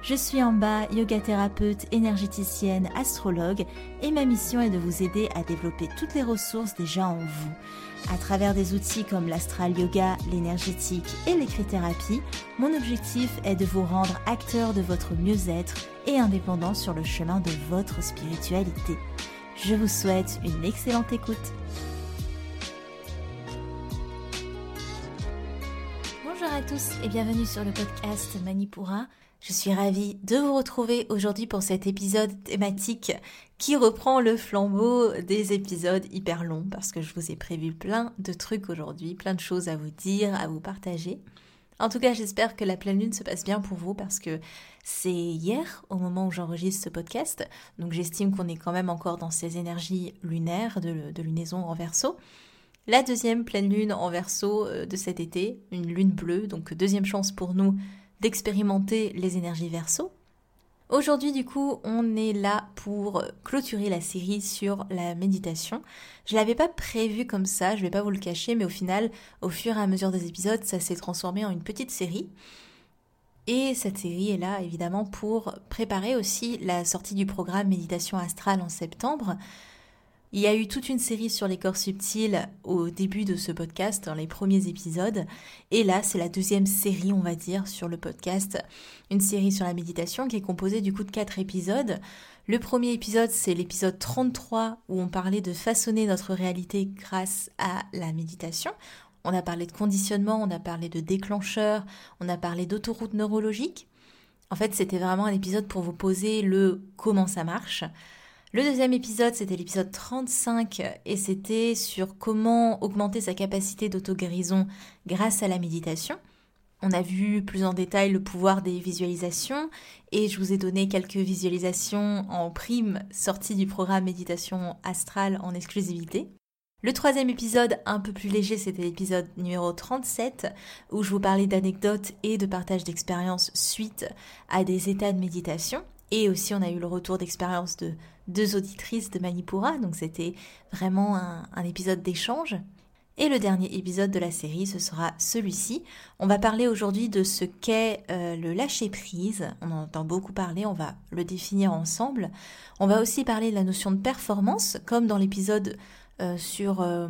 Je suis bas, yoga thérapeute, énergéticienne, astrologue et ma mission est de vous aider à développer toutes les ressources déjà en vous. À travers des outils comme l'astral yoga, l'énergétique et l'écrit-thérapie, mon objectif est de vous rendre acteur de votre mieux-être et indépendant sur le chemin de votre spiritualité. Je vous souhaite une excellente écoute. Bonjour à tous et bienvenue sur le podcast Manipura. Je suis ravie de vous retrouver aujourd'hui pour cet épisode thématique qui reprend le flambeau des épisodes hyper longs parce que je vous ai prévu plein de trucs aujourd'hui, plein de choses à vous dire, à vous partager. En tout cas, j'espère que la pleine lune se passe bien pour vous parce que c'est hier au moment où j'enregistre ce podcast, donc j'estime qu'on est quand même encore dans ces énergies lunaires de, lunaison en verso. La deuxième pleine lune en verso euh, de cet été, une lune bleue, donc deuxième chance pour nous d'expérimenter les énergies verso. Aujourd'hui, du coup, on est là pour clôturer la série sur la méditation. Je l'avais pas prévu comme ça, je vais pas vous le cacher, mais au final, au fur et à mesure des épisodes, ça s'est transformé en une petite série. Et cette série est là, évidemment, pour préparer aussi la sortie du programme Méditation Astrale en septembre. Il y a eu toute une série sur les corps subtils au début de ce podcast, dans les premiers épisodes. Et là, c'est la deuxième série, on va dire, sur le podcast. Une série sur la méditation qui est composée du coup de quatre épisodes. Le premier épisode, c'est l'épisode 33 où on parlait de façonner notre réalité grâce à la méditation. On a parlé de conditionnement, on a parlé de déclencheur, on a parlé d'autoroute neurologique. En fait, c'était vraiment un épisode pour vous poser le comment ça marche. Le deuxième épisode, c'était l'épisode 35 et c'était sur comment augmenter sa capacité d'auto-guérison grâce à la méditation. On a vu plus en détail le pouvoir des visualisations et je vous ai donné quelques visualisations en prime sorties du programme méditation astrale en exclusivité. Le troisième épisode, un peu plus léger, c'était l'épisode numéro 37, où je vous parlais d'anecdotes et de partage d'expériences suite à des états de méditation. Et aussi, on a eu le retour d'expérience de deux auditrices de Manipura, donc c'était vraiment un, épisode d'échange. Et le dernier épisode de la série, ce sera celui-ci. On va parler aujourd'hui de ce qu'est euh, le lâcher-prise. On en entend beaucoup parler, on va le définir ensemble. On va aussi parler de la notion de performance, comme dans l'épisode euh, sur euh,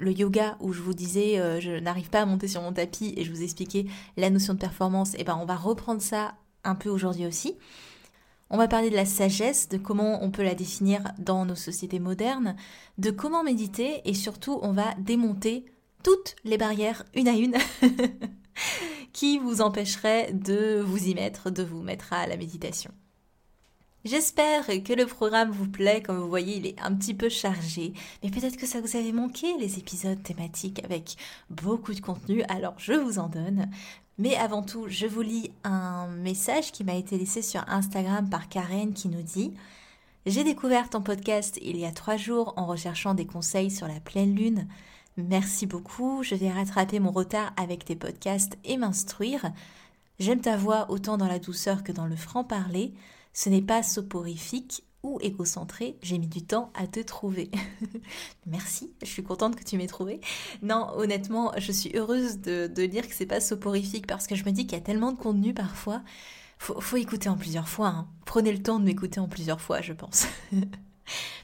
le yoga où je vous disais je n'arrive pas à monter sur mon tapis et je vous expliquais la notion de performance. Et eh ben on va reprendre ça un peu aujourd'hui aussi. On va parler de la sagesse, de comment on peut la définir dans nos sociétés modernes, de comment méditer et surtout on va démonter toutes les barrières une à une qui vous empêcheraient de vous y mettre, de vous mettre à la méditation. J'espère que le programme vous plaît. Comme vous voyez, il est un petit peu chargé. Mais peut-être que ça vous avait manqué, les épisodes thématiques avec beaucoup de contenu. Alors, je vous en donne. Mais avant tout, je vous lis un message qui m'a été laissé sur Instagram par Karen qui nous dit J'ai découvert ton podcast il y a trois jours en recherchant des conseils sur la pleine lune. Merci beaucoup, je vais rattraper mon retard avec tes podcasts et m'instruire. J'aime ta voix autant dans la douceur que dans le franc-parler. Ce n'est pas soporifique, ou égocentré, j'ai mis du temps à te trouver. Merci, je suis contente que tu m'aies trouvé. Non, honnêtement, je suis heureuse de, de dire que c'est pas soporifique parce que je me dis qu'il y a tellement de contenu parfois. Faut, faut écouter en plusieurs fois. Hein. Prenez le temps de m'écouter en plusieurs fois, je pense.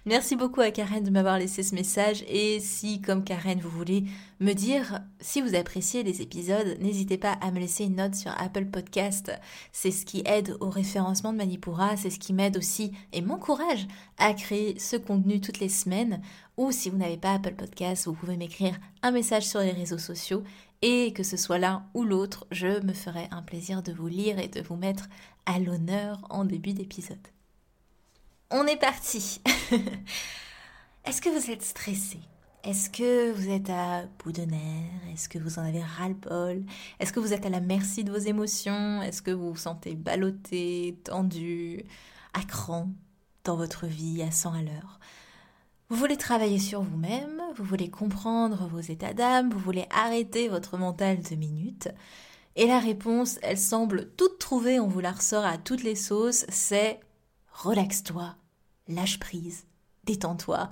Merci beaucoup à Karen de m'avoir laissé ce message et si, comme Karen, vous voulez me dire si vous appréciez les épisodes, n'hésitez pas à me laisser une note sur Apple Podcast. C'est ce qui aide au référencement de Manipura, c'est ce qui m'aide aussi et m'encourage à créer ce contenu toutes les semaines. Ou si vous n'avez pas Apple Podcast, vous pouvez m'écrire un message sur les réseaux sociaux et que ce soit l'un ou l'autre, je me ferai un plaisir de vous lire et de vous mettre à l'honneur en début d'épisode on est parti. Est-ce que vous êtes stressé? Est-ce que vous êtes à bout de nerfs? Est-ce que vous en avez ras-le-bol? Est-ce que vous êtes à la merci de vos émotions? Est-ce que vous vous sentez ballotté, tendu, à cran dans votre vie à 100 à l'heure? Vous voulez travailler sur vous-même, vous voulez comprendre vos états d'âme, vous voulez arrêter votre mental de minutes. Et la réponse, elle semble toute trouvée, on vous la ressort à toutes les sauces, c'est relaxe-toi, lâche prise, détends-toi,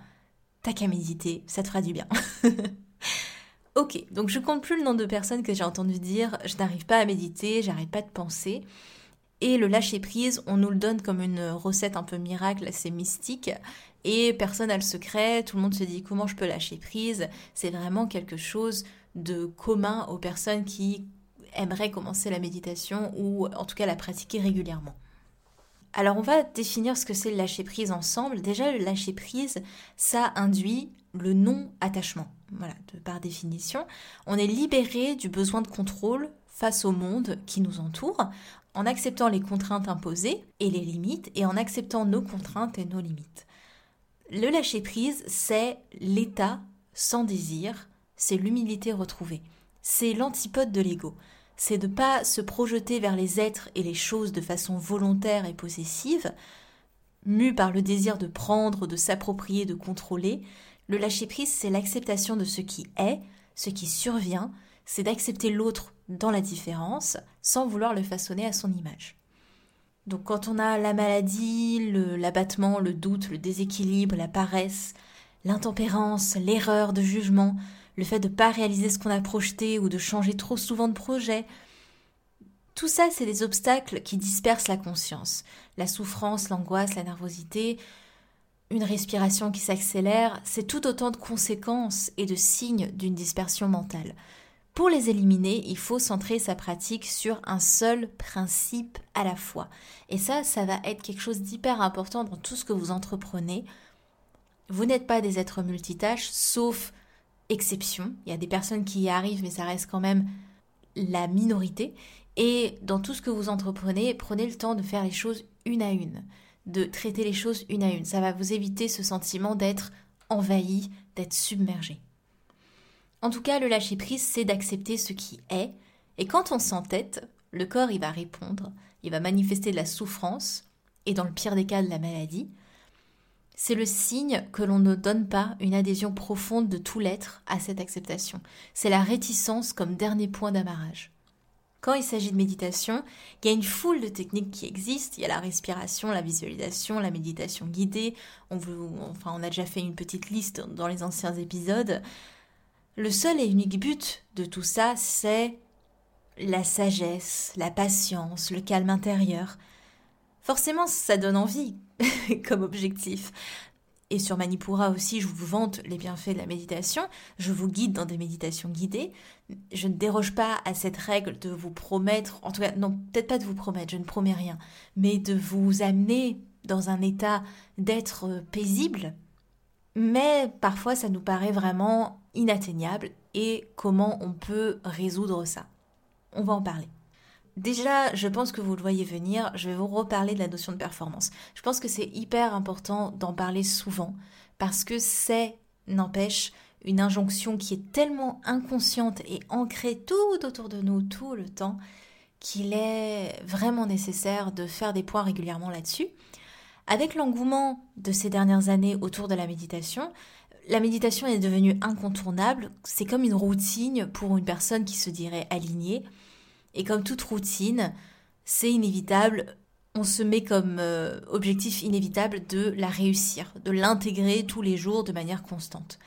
t'as qu'à méditer, ça te fera du bien. ok, donc je compte plus le nombre de personnes que j'ai entendu dire je n'arrive pas à méditer, j'arrête pas de penser. Et le lâcher prise, on nous le donne comme une recette un peu miracle, assez mystique. Et personne n'a le secret, tout le monde se dit comment je peux lâcher prise? C'est vraiment quelque chose de commun aux personnes qui aimeraient commencer la méditation ou en tout cas la pratiquer régulièrement. Alors on va définir ce que c'est le lâcher prise ensemble. Déjà le lâcher prise, ça induit le non-attachement. Voilà, par définition, on est libéré du besoin de contrôle face au monde qui nous entoure en acceptant les contraintes imposées et les limites et en acceptant nos contraintes et nos limites. Le lâcher prise, c'est l'état sans désir, c'est l'humilité retrouvée. C'est l'antipode de l'ego c'est de pas se projeter vers les êtres et les choses de façon volontaire et possessive, mu par le désir de prendre, de s'approprier, de contrôler. Le lâcher-prise, c'est l'acceptation de ce qui est, ce qui survient, c'est d'accepter l'autre dans la différence, sans vouloir le façonner à son image. Donc quand on a la maladie, l'abattement, le doute, le déséquilibre, la paresse, l'intempérance, l'erreur de jugement, le fait de ne pas réaliser ce qu'on a projeté ou de changer trop souvent de projet. Tout ça, c'est des obstacles qui dispersent la conscience. La souffrance, l'angoisse, la nervosité, une respiration qui s'accélère, c'est tout autant de conséquences et de signes d'une dispersion mentale. Pour les éliminer, il faut centrer sa pratique sur un seul principe à la fois. Et ça, ça va être quelque chose d'hyper important dans tout ce que vous entreprenez. Vous n'êtes pas des êtres multitâches, sauf exception. Il y a des personnes qui y arrivent, mais ça reste quand même la minorité. Et dans tout ce que vous entreprenez, prenez le temps de faire les choses une à une, de traiter les choses une à une. Ça va vous éviter ce sentiment d'être envahi, d'être submergé. En tout cas, le lâcher prise, c'est d'accepter ce qui est. Et quand on s'entête, le corps, il va répondre, il va manifester de la souffrance, et dans le pire des cas, de la maladie c'est le signe que l'on ne donne pas une adhésion profonde de tout l'être à cette acceptation. C'est la réticence comme dernier point d'amarrage. Quand il s'agit de méditation, il y a une foule de techniques qui existent. Il y a la respiration, la visualisation, la méditation guidée. On, enfin, on a déjà fait une petite liste dans les anciens épisodes. Le seul et unique but de tout ça, c'est la sagesse, la patience, le calme intérieur. Forcément, ça donne envie comme objectif. Et sur Manipura aussi, je vous vante les bienfaits de la méditation, je vous guide dans des méditations guidées. Je ne déroge pas à cette règle de vous promettre, en tout cas, non, peut-être pas de vous promettre, je ne promets rien, mais de vous amener dans un état d'être paisible. Mais parfois, ça nous paraît vraiment inatteignable et comment on peut résoudre ça? On va en parler. Déjà, je pense que vous le voyez venir, je vais vous reparler de la notion de performance. Je pense que c'est hyper important d'en parler souvent parce que c'est, n'empêche, une injonction qui est tellement inconsciente et ancrée tout autour de nous tout le temps qu'il est vraiment nécessaire de faire des points régulièrement là-dessus. Avec l'engouement de ces dernières années autour de la méditation, la méditation est devenue incontournable, c'est comme une routine pour une personne qui se dirait alignée. Et comme toute routine, c'est inévitable, on se met comme euh, objectif inévitable de la réussir, de l'intégrer tous les jours de manière constante.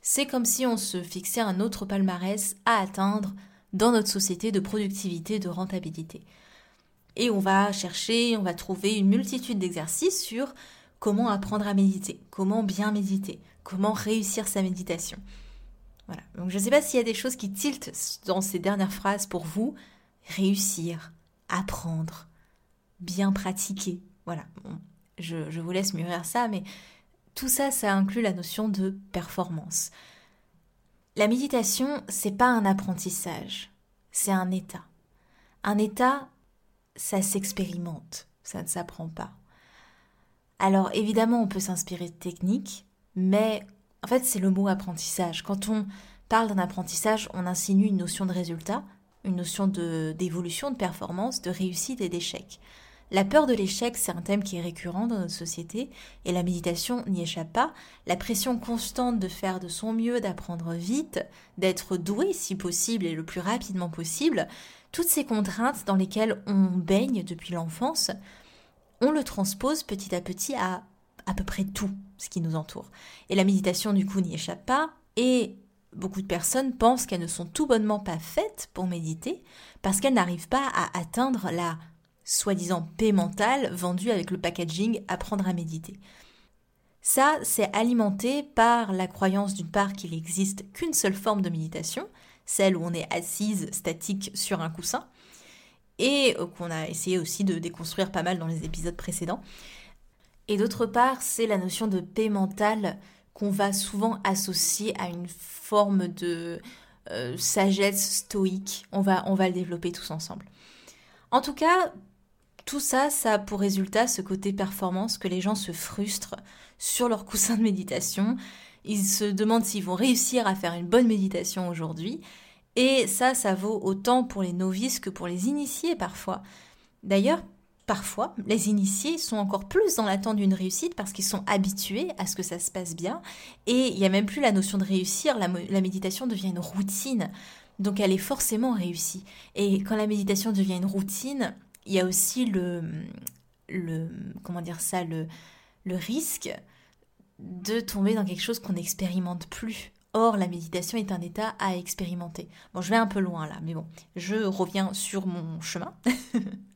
C'est comme si on se fixait un autre palmarès à atteindre dans notre société de productivité, de rentabilité. Et on va chercher, on va trouver une multitude d'exercices sur comment apprendre à méditer, comment bien méditer, comment réussir sa méditation. Donc je ne sais pas s'il y a des choses qui tiltent dans ces dernières phrases pour vous. Réussir, apprendre, bien pratiquer. Voilà. je, je vous laisse mûrir ça, mais tout ça, ça inclut la notion de performance. La méditation, c'est pas un apprentissage, c'est un état. Un état, ça s'expérimente, ça ne s'apprend pas. Alors évidemment, on peut s'inspirer de techniques, mais en fait, c'est le mot apprentissage. Quand on parle d'un apprentissage, on insinue une notion de résultat, une notion d'évolution, de, performance, de réussite et d'échec. La peur de l'échec, c'est un thème qui est récurrent dans notre société et la méditation n'y échappe pas. La pression constante de faire de son mieux, d'apprendre vite, d'être doué si possible et le plus rapidement possible, toutes ces contraintes dans lesquelles on baigne depuis l'enfance, on le transpose petit à petit à à peu près tout ce qui nous entoure. Et la méditation, du coup, n'y échappe pas. Et beaucoup de personnes pensent qu'elles ne sont tout bonnement pas faites pour méditer parce qu'elles n'arrivent pas à atteindre la soi-disant paix mentale vendue avec le packaging apprendre à méditer. Ça, c'est alimenté par la croyance d'une part qu'il n'existe qu'une seule forme de méditation, celle où on est assise, statique sur un coussin, et qu'on a essayé aussi de déconstruire pas mal dans les épisodes précédents. Et d'autre part, c'est la notion de paix mentale qu'on va souvent associer à une forme de euh, sagesse stoïque. On va, on va le développer tous ensemble. En tout cas, tout ça, ça a pour résultat ce côté performance que les gens se frustrent sur leur coussin de méditation. Ils se demandent s'ils vont réussir à faire une bonne méditation aujourd'hui. Et ça, ça vaut autant pour les novices que pour les initiés parfois. D'ailleurs, Parfois, les initiés sont encore plus dans l'attente d'une réussite parce qu'ils sont habitués à ce que ça se passe bien et il n'y a même plus la notion de réussir, la, méditation devient une routine, donc elle est forcément réussie. Et quand la méditation devient une routine, il y a aussi le, comment dire ça, le risque de tomber dans quelque chose qu'on n'expérimente plus. Or, la méditation est un état à expérimenter. Bon, je vais un peu loin là, mais bon, je reviens sur mon chemin.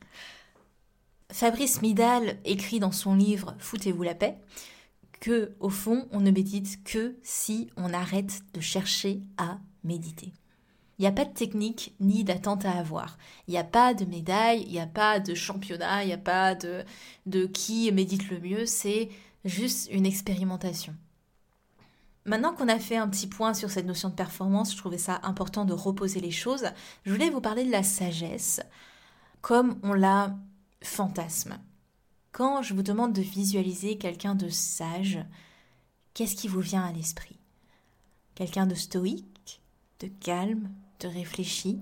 Fabrice Midal écrit dans son livre Foutez-vous la paix que, au fond, on ne médite que si on arrête de chercher à méditer. Il n'y a pas de technique ni d'attente à avoir. Il n'y a pas de médaille, il n'y a pas de championnat, il n'y a pas de, de qui médite le mieux, c'est juste une expérimentation. Maintenant qu'on a fait un petit point sur cette notion de performance, je trouvais ça important de reposer les choses. Je voulais vous parler de la sagesse, comme on l'a fantasme. Quand je vous demande de visualiser quelqu'un de sage, qu'est-ce qui vous vient à l'esprit? Quelqu'un de stoïque, de calme, de réfléchi,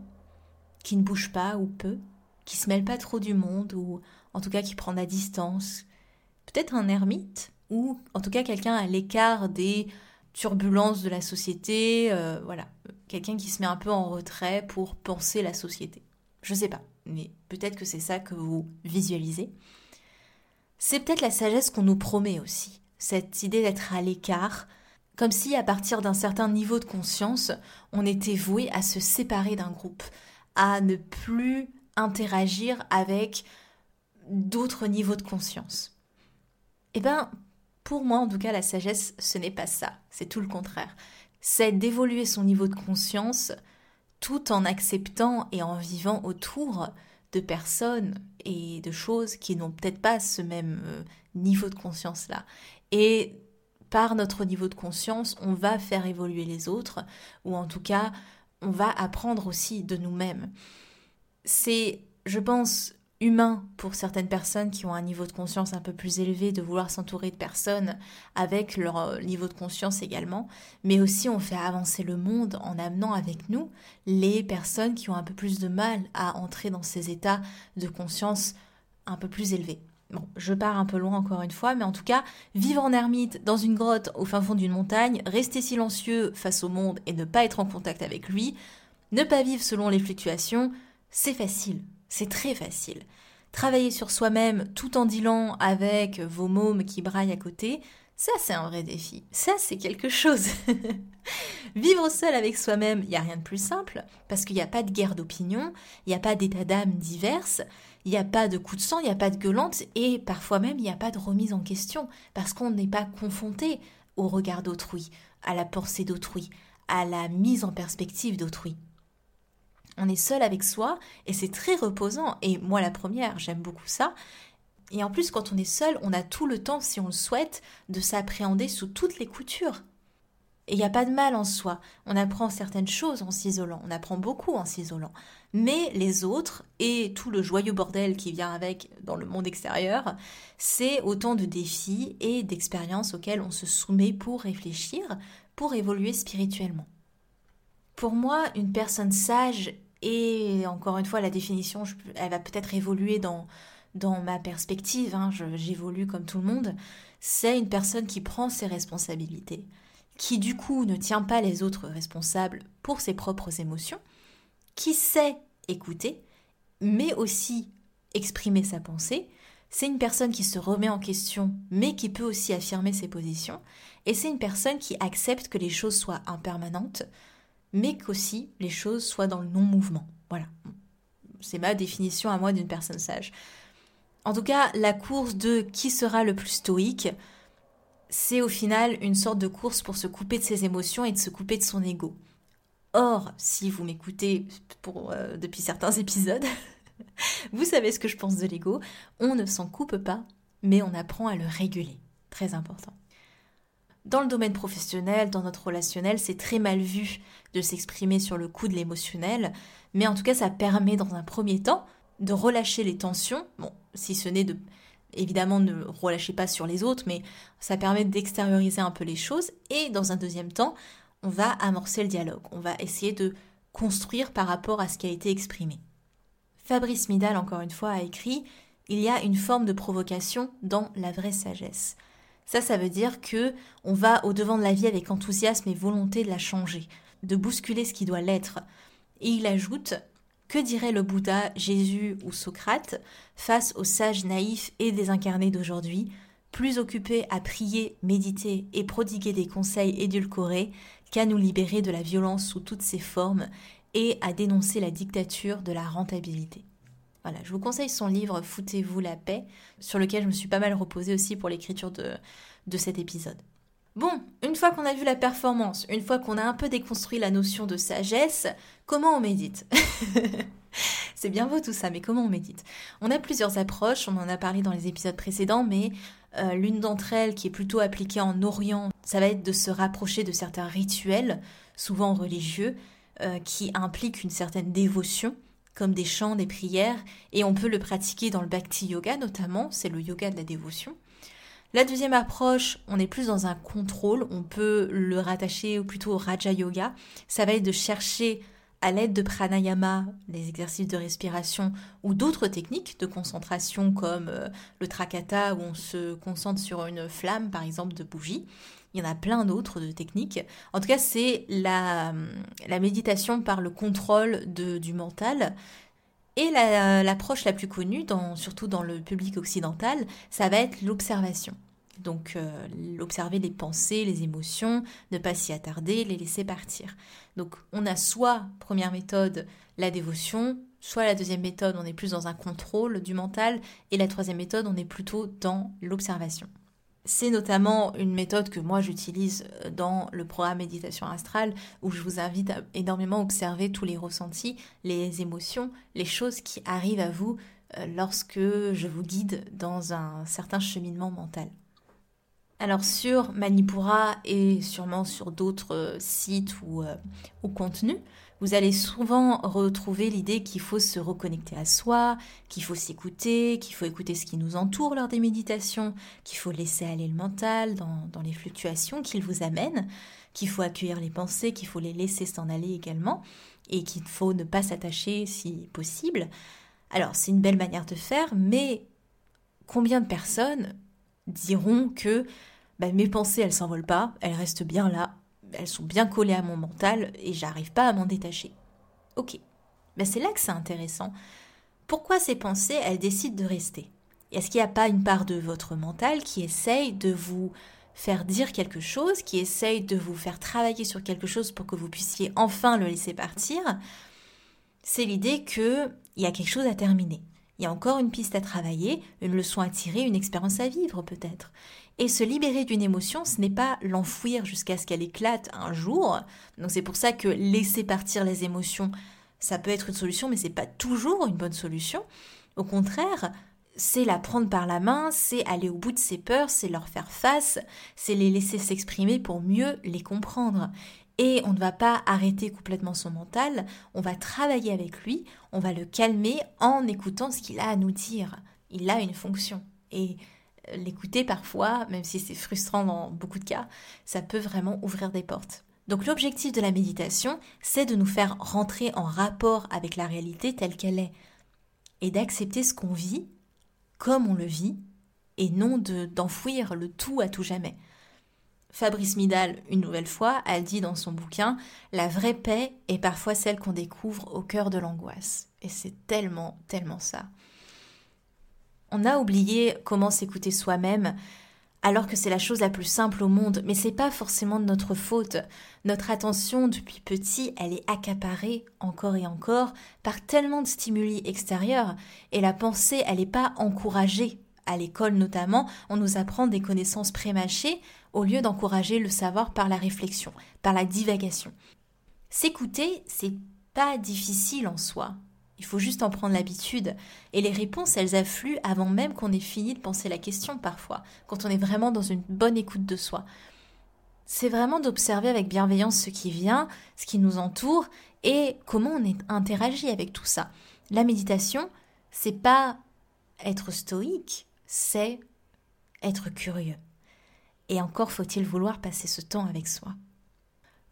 qui ne bouge pas ou peu, qui se mêle pas trop du monde ou en tout cas qui prend la distance. Peut-être un ermite ou en tout cas quelqu'un à l'écart des turbulences de la société, euh, voilà, quelqu'un qui se met un peu en retrait pour penser la société. Je sais pas mais peut-être que c'est ça que vous visualisez. C'est peut-être la sagesse qu'on nous promet aussi, cette idée d'être à l'écart, comme si à partir d'un certain niveau de conscience, on était voué à se séparer d'un groupe, à ne plus interagir avec d'autres niveaux de conscience. Eh bien, pour moi en tout cas, la sagesse, ce n'est pas ça, c'est tout le contraire. C'est d'évoluer son niveau de conscience tout en acceptant et en vivant autour de personnes et de choses qui n'ont peut-être pas ce même euh, niveau de conscience-là. Et par notre niveau de conscience, on va faire évoluer les autres, ou en tout cas, on va apprendre aussi de nous-mêmes. C'est, je pense, humain pour certaines personnes qui ont un niveau de conscience un peu plus élevé de vouloir s'entourer de personnes avec leur euh, niveau de conscience également, mais aussi on fait avancer le monde en amenant avec nous les personnes qui ont un peu plus de mal à entrer dans ces états de conscience un peu plus élevés. Bon, je pars un peu loin encore une fois, mais en tout cas, vivre en ermite dans une grotte au fin fond d'une montagne, rester silencieux face au monde et ne pas être en contact avec lui, ne pas vivre selon les fluctuations, c'est facile. C'est très facile. Travailler sur soi-même tout en dealant avec vos mômes qui braillent à côté, ça c'est un vrai défi. Ça c'est quelque chose. Vivre seul avec soi-même, il n'y a rien de plus simple, parce qu'il n'y a pas de guerre d'opinion, il n'y a pas d'état d'âme diverses, il n'y a pas de coup de sang, il n'y a pas de gueulante, et parfois même il n'y a pas de remise en question, parce qu'on n'est pas confronté au regard d'autrui, à la pensée d'autrui, à la mise en perspective d'autrui on est seul avec soi et c'est très reposant. Et moi la première, j'aime beaucoup ça. Et en plus, quand on est seul, on a tout le temps, si on le souhaite, de s'appréhender sous toutes les coutures. Et il n'y a pas de mal en soi. On apprend certaines choses en s'isolant, on apprend beaucoup en s'isolant. Mais les autres, et tout le joyeux bordel qui vient avec dans le monde extérieur, c'est autant de défis et d'expériences auxquelles on se soumet pour réfléchir, pour évoluer spirituellement. Pour moi, une personne sage et encore une fois, la définition, elle va peut-être évoluer dans, dans ma perspective, hein, j'évolue comme tout le monde, c'est une personne qui prend ses responsabilités, qui du coup ne tient pas les autres responsables pour ses propres émotions, qui sait écouter, mais aussi exprimer sa pensée. C'est une personne qui se remet en question, mais qui peut aussi affirmer ses positions. Et c'est une personne qui accepte que les choses soient impermanentes, mais qu'aussi les choses soient dans le non-mouvement. Voilà. C'est ma définition à moi d'une personne sage. En tout cas, la course de qui sera le plus stoïque, c'est au final une sorte de course pour se couper de ses émotions et de se couper de son ego. Or, si vous m'écoutez euh, depuis certains épisodes, vous savez ce que je pense de l'ego. On ne s'en coupe pas, mais on apprend à le réguler. Très important. Dans le domaine professionnel, dans notre relationnel, c'est très mal vu de s'exprimer sur le coup de l'émotionnel, mais en tout cas, ça permet dans un premier temps de relâcher les tensions. Bon, si ce n'est de évidemment ne relâchez pas sur les autres, mais ça permet d'extérioriser un peu les choses. Et dans un deuxième temps, on va amorcer le dialogue. On va essayer de construire par rapport à ce qui a été exprimé. Fabrice Midal, encore une fois, a écrit Il y a une forme de provocation dans la vraie sagesse. Ça, ça veut dire que on va au devant de la vie avec enthousiasme et volonté de la changer, de bousculer ce qui doit l'être. Et il ajoute que dirait le Bouddha, Jésus ou Socrate face aux sages naïfs et désincarnés d'aujourd'hui, plus occupés à prier, méditer et prodiguer des conseils édulcorés qu'à nous libérer de la violence sous toutes ses formes et à dénoncer la dictature de la rentabilité? Je vous conseille son livre Foutez-vous la paix, sur lequel je me suis pas mal reposée aussi pour l'écriture de, de cet épisode. Bon, une fois qu'on a vu la performance, une fois qu'on a un peu déconstruit la notion de sagesse, comment on médite? C'est bien beau tout ça, mais comment on médite? On a plusieurs approches, on en a parlé dans les épisodes précédents, mais euh, l'une d'entre elles qui est plutôt appliquée en Orient, ça va être de se rapprocher de certains rituels, souvent religieux, euh, qui impliquent une certaine dévotion, comme des chants, des prières, et on peut le pratiquer dans le bhakti yoga notamment, c'est le yoga de la dévotion. La deuxième approche, on est plus dans un contrôle, on peut le rattacher plutôt au Raja Yoga. Ça va être de chercher à l'aide de pranayama, les exercices de respiration ou d'autres techniques de concentration comme euh, le trakata où on se concentre sur une flamme par exemple de bougie. Il y en a plein d'autres de techniques. En tout cas, c'est la, méditation par le contrôle du mental. Et l'approche la, plus connue, surtout dans le public occidental, ça va être l'observation. Donc euh, observer les pensées, les émotions, ne pas s'y attarder, les laisser partir. Donc on a soit, première méthode, la dévotion, soit la deuxième méthode, on est plus dans un contrôle du mental, et la troisième méthode, on est plutôt dans l'observation. C'est notamment une méthode que moi j'utilise euh, dans le programme Méditation Astrale où je vous invite à énormément observer tous les ressentis, les émotions, les choses qui arrivent à vous euh, lorsque je vous guide dans un certain cheminement mental. Alors sur Manipura et sûrement sur d'autres euh, sites ou, ou contenus, vous allez souvent retrouver l'idée qu'il faut se reconnecter à soi, qu'il faut s'écouter, qu'il faut écouter ce qui nous entoure lors des méditations, qu'il faut laisser aller le mental dans, les fluctuations qu'il vous amène, qu'il faut accueillir les pensées, qu'il faut les laisser s'en aller également, et qu'il faut ne pas s'attacher si possible. Alors c'est une belle manière de faire, mais combien de personnes diront que bah, mes pensées elles s'envolent pas, elles restent bien là, elles sont bien collées à mon mental et j'arrive pas à m'en détacher. Ok. Mais c'est là que c'est intéressant. Pourquoi ces pensées, elles décident de rester? Est-ce qu'il n'y a pas une part de votre mental qui essaye de vous faire dire quelque chose, qui essaye de vous faire travailler sur quelque chose pour que vous puissiez enfin le laisser partir? C'est l'idée qu'il y a quelque chose à terminer. Il y a encore une piste à travailler, une leçon à tirer, une expérience à vivre peut-être. Et se libérer d'une émotion, ce n'est pas l'enfouir jusqu'à ce qu'elle éclate un jour. Donc c'est pour ça que laisser partir les émotions, ça peut être une solution, mais c'est pas toujours une bonne solution. Au contraire, c'est la prendre par la main, c'est aller au bout de ses peurs, c'est leur faire face, c'est les laisser s'exprimer pour mieux les comprendre. Et on ne va pas arrêter complètement son mental, on va travailler avec lui, on va le calmer en écoutant ce qu'il a à nous dire. Il a une fonction. Et l'écouter parfois, même si c'est frustrant dans beaucoup de cas, ça peut vraiment ouvrir des portes. Donc l'objectif de la méditation, c'est de nous faire rentrer en rapport avec la réalité telle qu'elle est et d'accepter ce qu'on vit comme on le vit, et non d'enfouir le tout à tout jamais. Fabrice Midal, une nouvelle fois, a dit dans son bouquin La vraie paix est parfois celle qu'on découvre au cœur de l'angoisse. Et c'est tellement, tellement ça. On a oublié comment s'écouter soi-même, alors que c'est la chose la plus simple au monde, mais c'est pas forcément de notre faute. Notre attention depuis petit, elle est accaparée encore et encore par tellement de stimuli extérieurs, et la pensée, elle n'est pas encouragée. À l'école notamment, on nous apprend des connaissances prémâchées au lieu d'encourager le savoir par la réflexion, par la divagation. S'écouter, c'est pas difficile en soi. Il faut juste en prendre l'habitude. Et les réponses, elles affluent avant même qu'on ait fini de penser la question parfois, quand on est vraiment dans une bonne écoute de soi. C'est vraiment d'observer avec bienveillance ce qui vient, ce qui nous entoure et comment on est interagi avec tout ça. La méditation, c'est pas être stoïque, c'est être curieux. Et encore faut-il vouloir passer ce temps avec soi.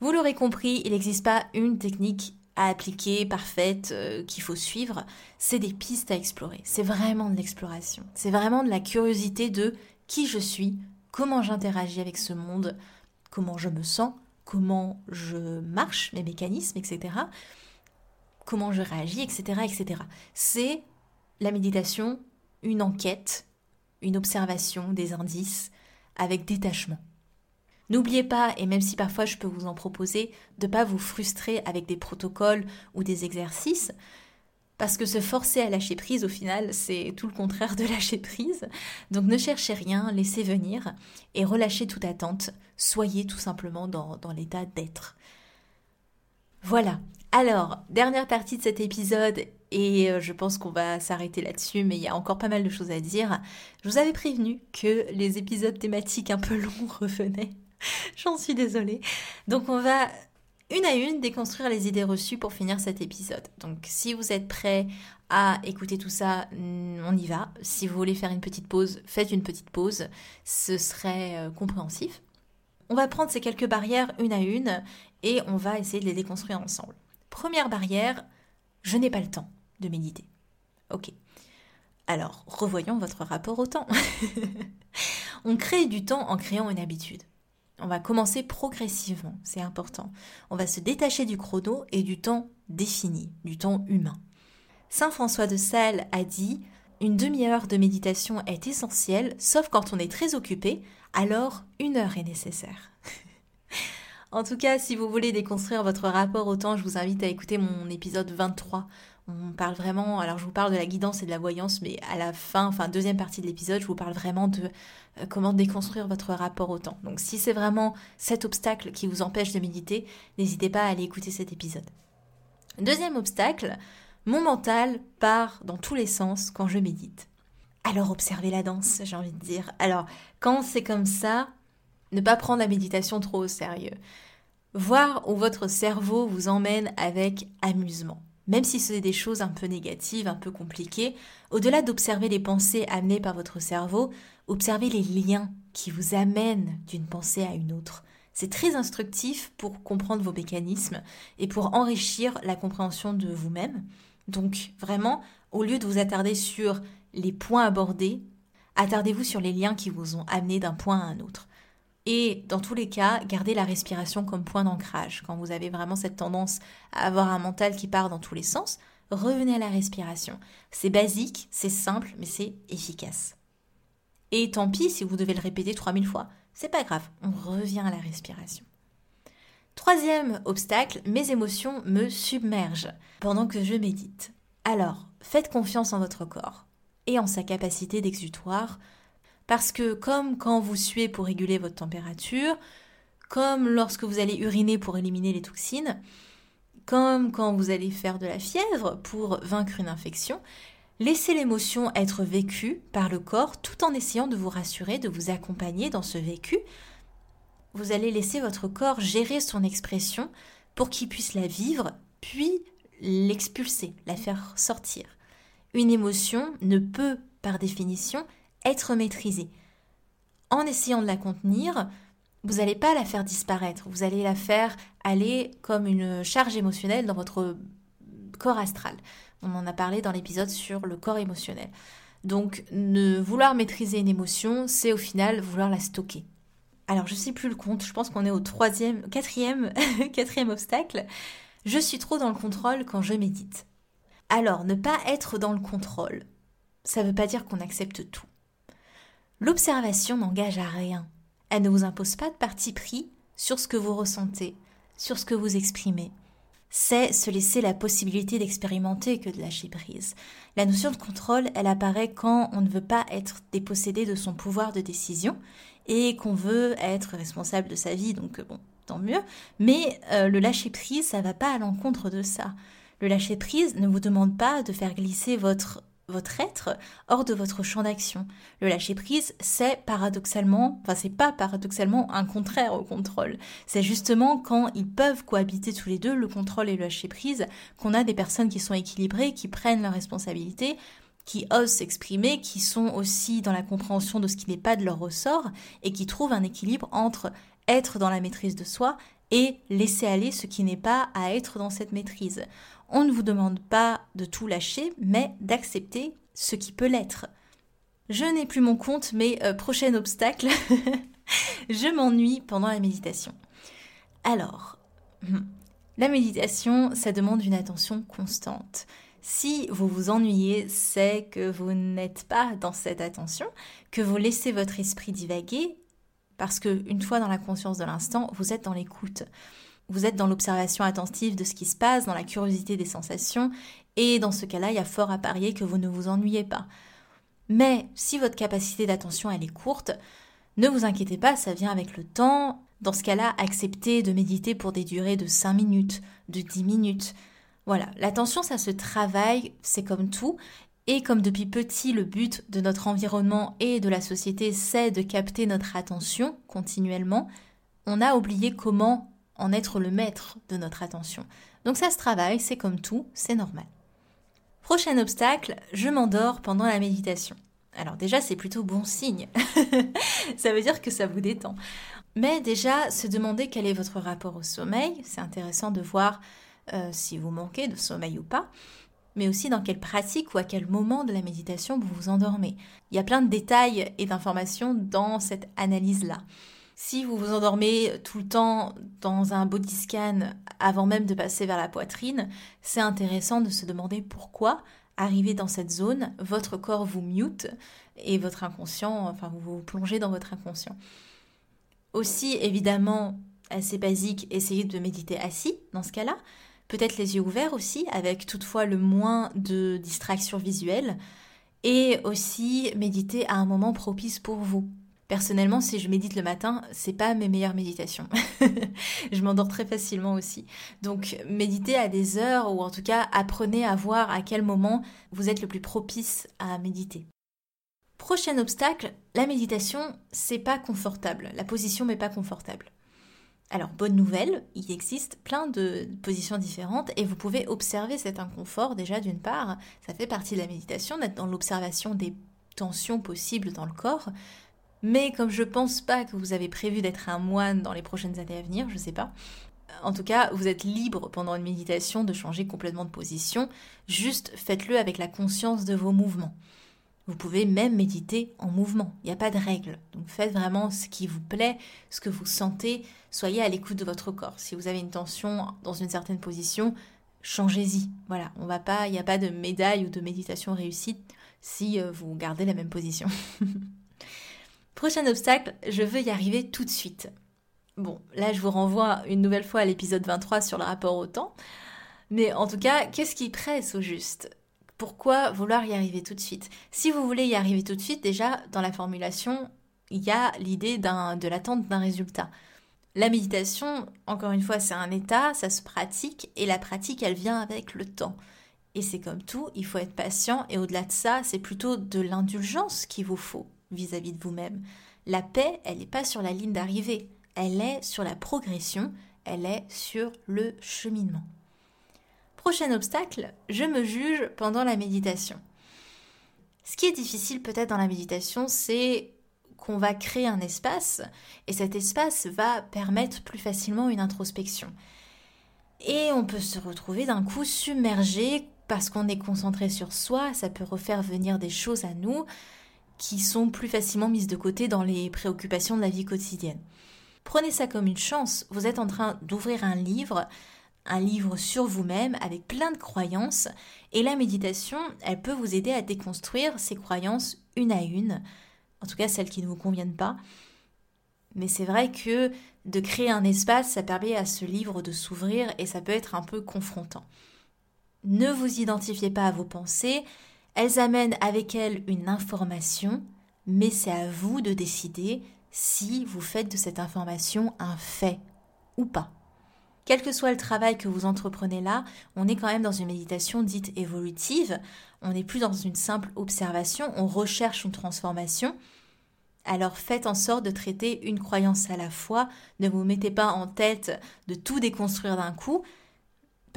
Vous l'aurez compris, il n'existe pas une technique à appliquer, parfaite, euh, qu'il faut suivre, c'est des pistes à explorer. C'est vraiment de l'exploration. C'est vraiment de la curiosité de qui je suis, comment j'interagis avec ce monde, comment je me sens, comment je marche, mes mécanismes, etc. Comment je réagis, etc. etc. C'est la méditation, une enquête, une observation des indices avec détachement. N'oubliez pas, et même si parfois je peux vous en proposer, de ne pas vous frustrer avec des protocoles ou des exercices, parce que se forcer à lâcher prise, au final, c'est tout le contraire de lâcher prise. Donc ne cherchez rien, laissez venir et relâchez toute attente. Soyez tout simplement dans, dans l'état d'être. Voilà. Alors, dernière partie de cet épisode, et euh, je pense qu'on va s'arrêter là-dessus, mais il y a encore pas mal de choses à dire. Je vous avais prévenu que les épisodes thématiques un peu longs revenaient. J'en suis désolée. Donc on va une à une déconstruire les idées reçues pour finir cet épisode. Donc si vous êtes prêts à écouter tout ça, on y va. Si vous voulez faire une petite pause, faites une petite pause. Ce serait euh, compréhensif. On va prendre ces quelques barrières une à une et on va essayer de les déconstruire ensemble. Première barrière, je n'ai pas le temps de méditer. Ok. Alors, revoyons votre rapport au temps. on crée du temps en créant une habitude. On va commencer progressivement, c'est important. On va se détacher du chrono et du temps défini, du temps humain. Saint François de Sales a dit Une demi-heure de méditation est essentielle, sauf quand on est très occupé, alors une heure est nécessaire. en tout cas, si vous voulez déconstruire votre rapport au temps, je vous invite à écouter mon épisode 23 on parle vraiment, alors je vous parle de la guidance et de la voyance, mais à la fin, enfin deuxième partie de l'épisode, je vous parle vraiment de euh, comment déconstruire votre rapport au temps. Donc si c'est vraiment cet obstacle qui vous empêche de méditer, n'hésitez pas à aller écouter cet épisode. Deuxième obstacle, mon mental part dans tous les sens quand je médite. Alors observez la danse, j'ai envie de dire. Alors quand c'est comme ça, ne pas prendre la méditation trop au sérieux. Voir où votre cerveau vous emmène avec amusement même si ce sont des choses un peu négatives, un peu compliquées, au-delà d'observer les pensées amenées par votre cerveau, observez les liens qui vous amènent d'une pensée à une autre. C'est très instructif pour comprendre vos mécanismes et pour enrichir la compréhension de vous-même. Donc vraiment, au lieu de vous attarder sur les points abordés, attardez-vous sur les liens qui vous ont amené d'un point à un autre. Et dans tous les cas, gardez la respiration comme point d'ancrage. Quand vous avez vraiment cette tendance à avoir un mental qui part dans tous les sens, revenez à la respiration. C'est basique, c'est simple, mais c'est efficace. Et tant pis si vous devez le répéter 3000 fois. C'est pas grave, on revient à la respiration. Troisième obstacle, mes émotions me submergent pendant que je médite. Alors, faites confiance en votre corps et en sa capacité d'exutoire parce que comme quand vous suez pour réguler votre température, comme lorsque vous allez uriner pour éliminer les toxines, comme quand vous allez faire de la fièvre pour vaincre une infection, laissez l'émotion être vécue par le corps tout en essayant de vous rassurer, de vous accompagner dans ce vécu. Vous allez laisser votre corps gérer son expression pour qu'il puisse la vivre, puis l'expulser, la faire sortir. Une émotion ne peut, par définition, être maîtrisée. En essayant de la contenir, vous n'allez pas la faire disparaître, vous allez la faire aller comme une charge émotionnelle dans votre corps astral. On en a parlé dans l'épisode sur le corps émotionnel. Donc ne vouloir maîtriser une émotion, c'est au final vouloir la stocker. Alors je sais plus le compte, je pense qu'on est au troisième, quatrième, quatrième obstacle. Je suis trop dans le contrôle quand je médite. Alors ne pas être dans le contrôle, ça ne veut pas dire qu'on accepte tout. L'observation n'engage à rien. Elle ne vous impose pas de parti pris sur ce que vous ressentez, sur ce que vous exprimez c'est se laisser la possibilité d'expérimenter que de lâcher prise. La notion de contrôle, elle apparaît quand on ne veut pas être dépossédé de son pouvoir de décision et qu'on veut être responsable de sa vie, donc bon, tant mieux. Mais euh, le lâcher prise, ça va pas à l'encontre de ça. Le lâcher prise ne vous demande pas de faire glisser votre votre être hors de votre champ d'action. Le lâcher prise, c'est paradoxalement, enfin c'est pas paradoxalement un contraire au contrôle. C'est justement quand ils peuvent cohabiter tous les deux, le contrôle et le lâcher prise, qu'on a des personnes qui sont équilibrées, qui prennent leurs responsabilités, qui osent s'exprimer, qui sont aussi dans la compréhension de ce qui n'est pas de leur ressort et qui trouvent un équilibre entre être dans la maîtrise de soi et laisser aller ce qui n'est pas à être dans cette maîtrise. On ne vous demande pas de tout lâcher, mais d'accepter ce qui peut l'être. Je n'ai plus mon compte, mais euh, prochain obstacle, je m'ennuie pendant la méditation. Alors, hmm, la méditation, ça demande une attention constante. Si vous vous ennuyez, c'est que vous n'êtes pas dans cette attention, que vous laissez votre esprit divaguer, parce que une fois dans la conscience de l'instant, vous êtes dans l'écoute. Vous êtes dans l'observation attentive de ce qui se passe, dans la curiosité des sensations, et dans ce cas-là, il y a fort à parier que vous ne vous ennuyez pas. Mais si votre capacité d'attention elle est courte, ne vous inquiétez pas, ça vient avec le temps. Dans ce cas-là, acceptez de méditer pour des durées de 5 minutes, de 10 minutes. Voilà, l'attention ça se travaille, c'est comme tout, et comme depuis petit le but de notre environnement et de la société c'est de capter notre attention continuellement, on a oublié comment en être le maître de notre attention. Donc ça se travaille, c'est comme tout, c'est normal. Prochain obstacle, je m'endors pendant la méditation. Alors déjà, c'est plutôt bon signe. ça veut dire que ça vous détend. Mais déjà, se demander quel est votre rapport au sommeil, c'est intéressant de voir euh, si vous manquez de sommeil ou pas, mais aussi dans quelle pratique ou à quel moment de la méditation vous vous endormez. Il y a plein de détails et d'informations dans cette analyse-là. Si vous vous endormez tout le temps dans un body scan avant même de passer vers la poitrine, c'est intéressant de se demander pourquoi, arrivé dans cette zone, votre corps vous mute et votre inconscient, enfin vous vous plongez dans votre inconscient. Aussi, évidemment, assez basique, essayez de méditer assis dans ce cas-là, peut-être les yeux ouverts aussi, avec toutefois le moins de distractions visuelles, et aussi méditer à un moment propice pour vous. Personnellement, si je médite le matin, c'est pas mes meilleures méditations. je m'endors très facilement aussi. Donc, méditez à des heures ou en tout cas, apprenez à voir à quel moment vous êtes le plus propice à méditer. Prochain obstacle, la méditation, c'est pas confortable. La position n'est pas confortable. Alors, bonne nouvelle, il existe plein de positions différentes et vous pouvez observer cet inconfort déjà d'une part. Ça fait partie de la méditation, d'être dans l'observation des tensions possibles dans le corps. Mais comme je pense pas que vous avez prévu d'être un moine dans les prochaines années à venir, je sais pas. En tout cas, vous êtes libre pendant une méditation de changer complètement de position, juste faites-le avec la conscience de vos mouvements. Vous pouvez même méditer en mouvement, il n'y a pas de règle. Donc faites vraiment ce qui vous plaît, ce que vous sentez, soyez à l'écoute de votre corps. Si vous avez une tension dans une certaine position, changez-y. Voilà, on va pas, il n'y a pas de médaille ou de méditation réussite si euh, vous gardez la même position. Prochain obstacle, je veux y arriver tout de suite. Bon, là je vous renvoie une nouvelle fois à l'épisode 23 sur le rapport au temps. Mais en tout cas, qu'est-ce qui presse au juste? Pourquoi vouloir y arriver tout de suite? Si vous voulez y arriver tout de suite, déjà dans la formulation, il y a l'idée de l'attente d'un résultat. La méditation, encore une fois, c'est un état, ça se pratique, et la pratique, elle vient avec le temps. Et c'est comme tout, il faut être patient, et au-delà de ça, c'est plutôt de l'indulgence qu'il vous faut vis-à-vis de vous-même. La paix, elle n'est pas sur la ligne d'arrivée, elle est sur la progression, elle est sur le cheminement. Prochain obstacle, je me juge pendant la méditation. Ce qui est difficile peut-être dans la méditation, c'est qu'on va créer un espace et cet espace va permettre plus facilement une introspection. Et on peut se retrouver d'un coup submergé parce qu'on est concentré sur soi, ça peut refaire venir des choses à nous qui sont plus facilement mises de côté dans les préoccupations de la vie quotidienne. Prenez ça comme une chance, vous êtes en train d'ouvrir un livre, un livre sur vous-même avec plein de croyances, et la méditation, elle peut vous aider à déconstruire ces croyances une à une, en tout cas celles qui ne vous conviennent pas. Mais c'est vrai que de créer un espace, ça permet à ce livre de s'ouvrir et ça peut être un peu confrontant. Ne vous identifiez pas à vos pensées, elles amènent avec elles une information, mais c'est à vous de décider si vous faites de cette information un fait ou pas. Quel que soit le travail que vous entreprenez là, on est quand même dans une méditation dite évolutive, on n'est plus dans une simple observation, on recherche une transformation. Alors faites en sorte de traiter une croyance à la fois, ne vous mettez pas en tête de tout déconstruire d'un coup,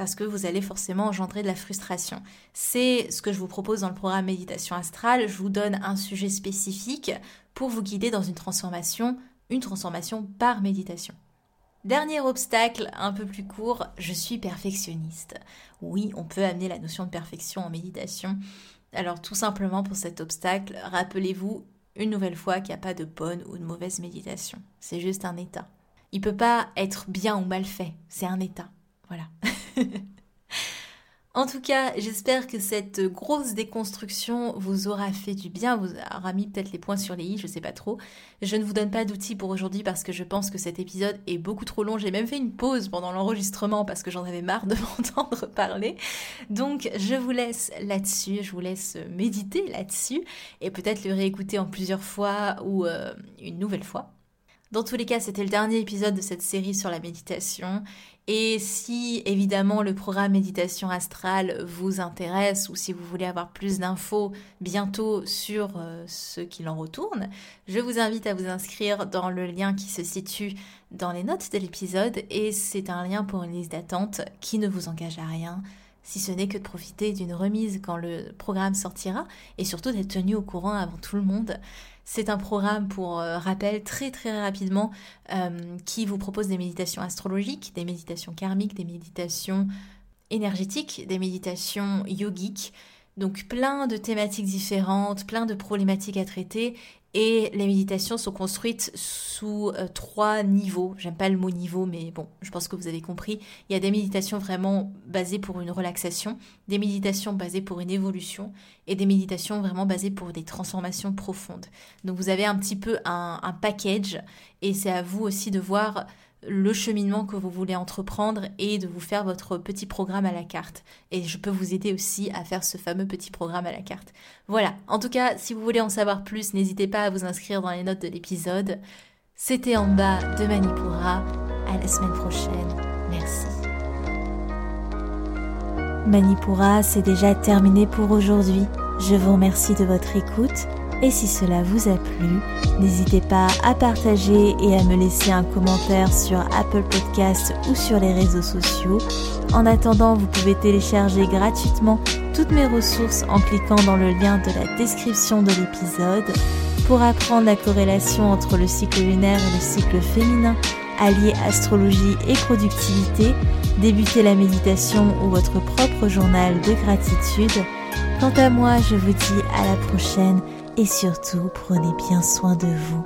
parce que vous allez forcément engendrer de la frustration. C'est ce que je vous propose dans le programme Méditation Astrale. Je vous donne un sujet spécifique pour vous guider dans une transformation, une transformation par méditation. Dernier obstacle, un peu plus court, je suis perfectionniste. Oui, on peut amener la notion de perfection en méditation. Alors tout simplement pour cet obstacle, rappelez-vous une nouvelle fois qu'il n'y a pas de bonne ou de mauvaise méditation. C'est juste un état. Il ne peut pas être bien ou mal fait, c'est un état. Voilà. en tout cas, j'espère que cette grosse déconstruction vous aura fait du bien, vous aura mis peut-être les points sur les i, je sais pas trop. Je ne vous donne pas d'outils pour aujourd'hui parce que je pense que cet épisode est beaucoup trop long. J'ai même fait une pause pendant l'enregistrement parce que j'en avais marre de m'entendre parler. Donc, je vous laisse là-dessus, je vous laisse méditer là-dessus et peut-être le réécouter en plusieurs fois ou euh, une nouvelle fois. Dans tous les cas, c'était le dernier épisode de cette série sur la méditation. Et si évidemment le programme méditation astrale vous intéresse ou si vous voulez avoir plus d'infos bientôt sur euh, ce qu'il en retourne, je vous invite à vous inscrire dans le lien qui se situe dans les notes de l'épisode et c'est un lien pour une liste d'attente qui ne vous engage à rien si ce n'est que de profiter d'une remise quand le programme sortira et surtout d'être tenu au courant avant tout le monde. C'est un programme pour euh, rappel très très rapidement euh, qui vous propose des méditations astrologiques, des méditations karmiques, des méditations énergétiques, des méditations yogiques. Donc plein de thématiques différentes, plein de problématiques à traiter et les méditations sont construites sous euh, trois niveaux. J'aime pas le mot niveau, mais bon, je pense que vous avez compris. Il y a des méditations vraiment basées pour une relaxation, des méditations basées pour une évolution et des méditations vraiment basées pour des transformations profondes. Donc vous avez un petit peu un, un package et c'est à vous aussi de voir le cheminement que vous voulez entreprendre et de vous faire votre petit programme à la carte. Et je peux vous aider aussi à faire ce fameux petit programme à la carte. Voilà, en tout cas, si vous voulez en savoir plus, n'hésitez pas à vous inscrire dans les notes de l'épisode. C'était en bas de Manipura. À la semaine prochaine. Merci. Manipura, c'est déjà terminé pour aujourd'hui. Je vous remercie de votre écoute et si cela vous a plu, n'hésitez pas à partager et à me laisser un commentaire sur Apple Podcasts ou sur les réseaux sociaux. En attendant, vous pouvez télécharger gratuitement toutes mes ressources en cliquant dans le lien de la description de l'épisode pour apprendre la corrélation entre le cycle lunaire et le cycle féminin, allier astrologie et productivité, débuter la méditation ou votre propre journal de gratitude. Quant à moi, je vous dis à la prochaine et surtout prenez bien soin de vous.